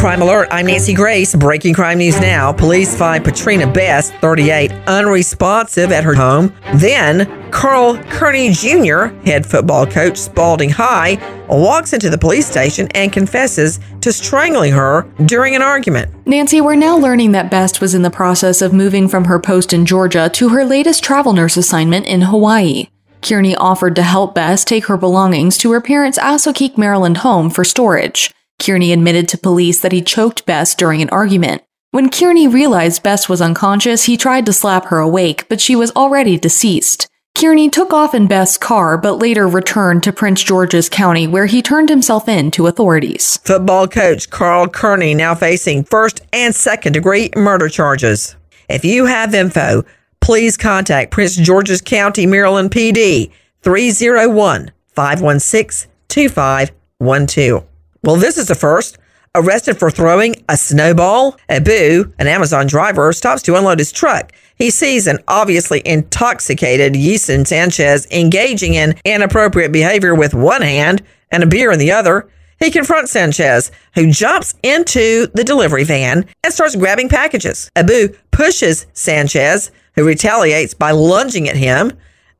Crime Alert, I'm Nancy Grace. Breaking crime news now. Police find Patrina Best, 38, unresponsive at her home. Then, Carl Kearney Jr., head football coach Spalding High, walks into the police station and confesses to strangling her during an argument. Nancy, we're now learning that Best was in the process of moving from her post in Georgia to her latest travel nurse assignment in Hawaii. Kearney offered to help Best take her belongings to her parents' Assapequa, Maryland home for storage. Kearney admitted to police that he choked Best during an argument. When Kearney realized Best was unconscious, he tried to slap her awake, but she was already deceased. Kearney took off in Best's car, but later returned to Prince George's County, where he turned himself in to authorities. Football coach Carl Kearney now facing first and second degree murder charges. If you have info, please contact Prince George's County, Maryland PD 301 516 2512. Well, this is the first. Arrested for throwing a snowball. Abu, an Amazon driver, stops to unload his truck. He sees an obviously intoxicated Yeson Sanchez engaging in inappropriate behavior with one hand and a beer in the other. He confronts Sanchez, who jumps into the delivery van and starts grabbing packages. Abu pushes Sanchez, who retaliates by lunging at him.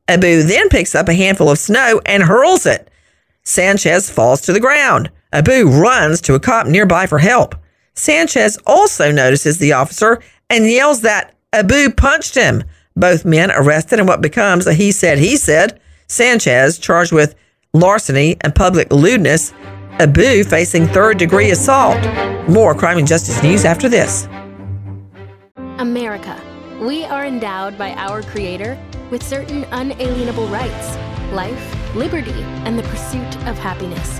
Abu then picks up a handful of snow and hurls it. Sanchez falls to the ground. Abu runs to a cop nearby for help. Sanchez also notices the officer and yells that Abu punched him. Both men arrested in what becomes a he said, he said. Sanchez charged with larceny and public lewdness. Abu facing third degree assault. More crime and justice news after this. America. We are endowed by our Creator with certain unalienable rights life, liberty, and the pursuit of happiness.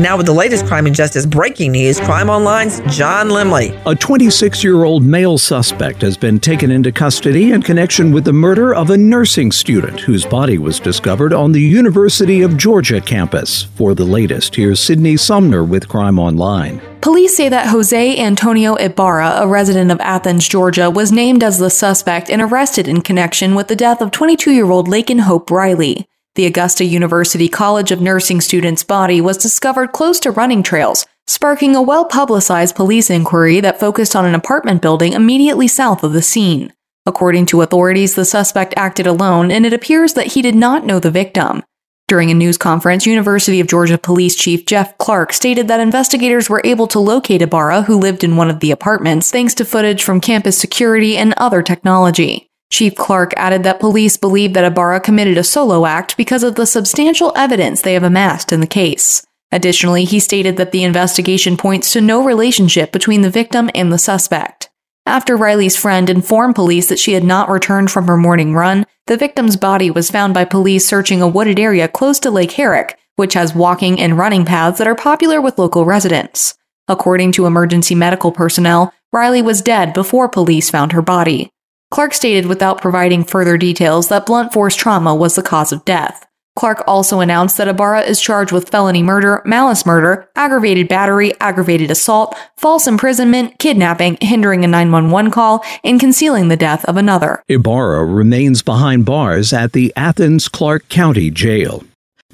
Now, with the latest crime and justice breaking news, Crime Online's John Lemley. A 26 year old male suspect has been taken into custody in connection with the murder of a nursing student whose body was discovered on the University of Georgia campus. For the latest, here's Sydney Sumner with Crime Online. Police say that Jose Antonio Ibarra, a resident of Athens, Georgia, was named as the suspect and arrested in connection with the death of 22 year old Laken Hope Riley. The Augusta University College of Nursing student's body was discovered close to running trails, sparking a well publicized police inquiry that focused on an apartment building immediately south of the scene. According to authorities, the suspect acted alone, and it appears that he did not know the victim. During a news conference, University of Georgia Police Chief Jeff Clark stated that investigators were able to locate Ibarra, who lived in one of the apartments, thanks to footage from campus security and other technology. Chief Clark added that police believe that Ibarra committed a solo act because of the substantial evidence they have amassed in the case. Additionally, he stated that the investigation points to no relationship between the victim and the suspect. After Riley's friend informed police that she had not returned from her morning run, the victim's body was found by police searching a wooded area close to Lake Herrick, which has walking and running paths that are popular with local residents. According to emergency medical personnel, Riley was dead before police found her body. Clark stated without providing further details that blunt force trauma was the cause of death. Clark also announced that Ibarra is charged with felony murder, malice murder, aggravated battery, aggravated assault, false imprisonment, kidnapping, hindering a 911 call, and concealing the death of another. Ibarra remains behind bars at the Athens Clarke County Jail.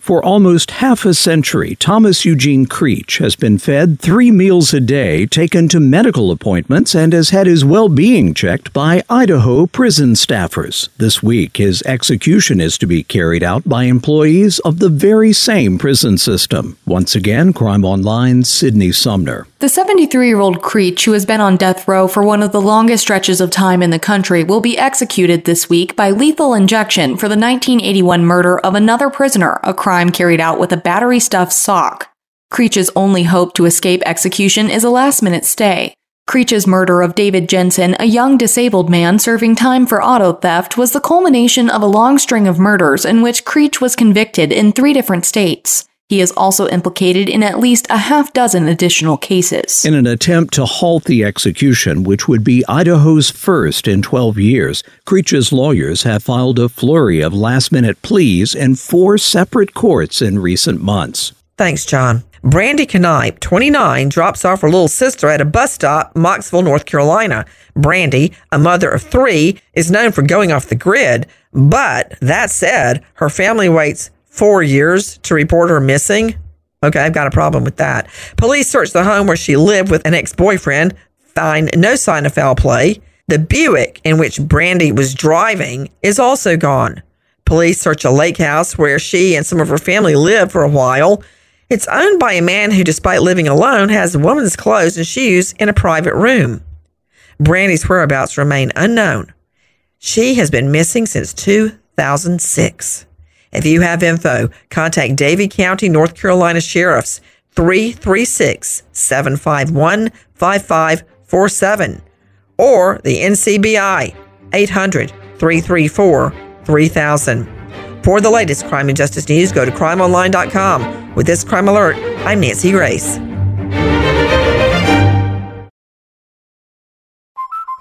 For almost half a century, Thomas Eugene Creech has been fed three meals a day, taken to medical appointments, and has had his well being checked by Idaho prison staffers. This week, his execution is to be carried out by employees of the very same prison system. Once again, Crime Online, Sydney Sumner. The 73 year old Creech, who has been on death row for one of the longest stretches of time in the country, will be executed this week by lethal injection for the 1981 murder of another prisoner, a crime carried out with a battery stuffed sock. Creech's only hope to escape execution is a last minute stay. Creech's murder of David Jensen, a young disabled man serving time for auto theft, was the culmination of a long string of murders in which Creech was convicted in three different states. He is also implicated in at least a half dozen additional cases. In an attempt to halt the execution, which would be Idaho's first in 12 years, Creech's lawyers have filed a flurry of last minute pleas in four separate courts in recent months. Thanks, John. Brandy Knipe, 29, drops off her little sister at a bus stop, Mocksville, North Carolina. Brandy, a mother of three, is known for going off the grid, but that said, her family waits four years to report her missing. Okay, I've got a problem with that. Police search the home where she lived with an ex boyfriend, find no sign of foul play. The Buick in which Brandy was driving is also gone. Police search a lake house where she and some of her family lived for a while. It's owned by a man who, despite living alone, has a woman's clothes and shoes in a private room. Brandy's whereabouts remain unknown. She has been missing since 2006. If you have info, contact Davie County, North Carolina Sheriff's 336 751 5547 or the NCBI 800 334 3000. For the latest crime and justice news, go to crimeonline.com. With this crime alert, I'm Nancy Grace.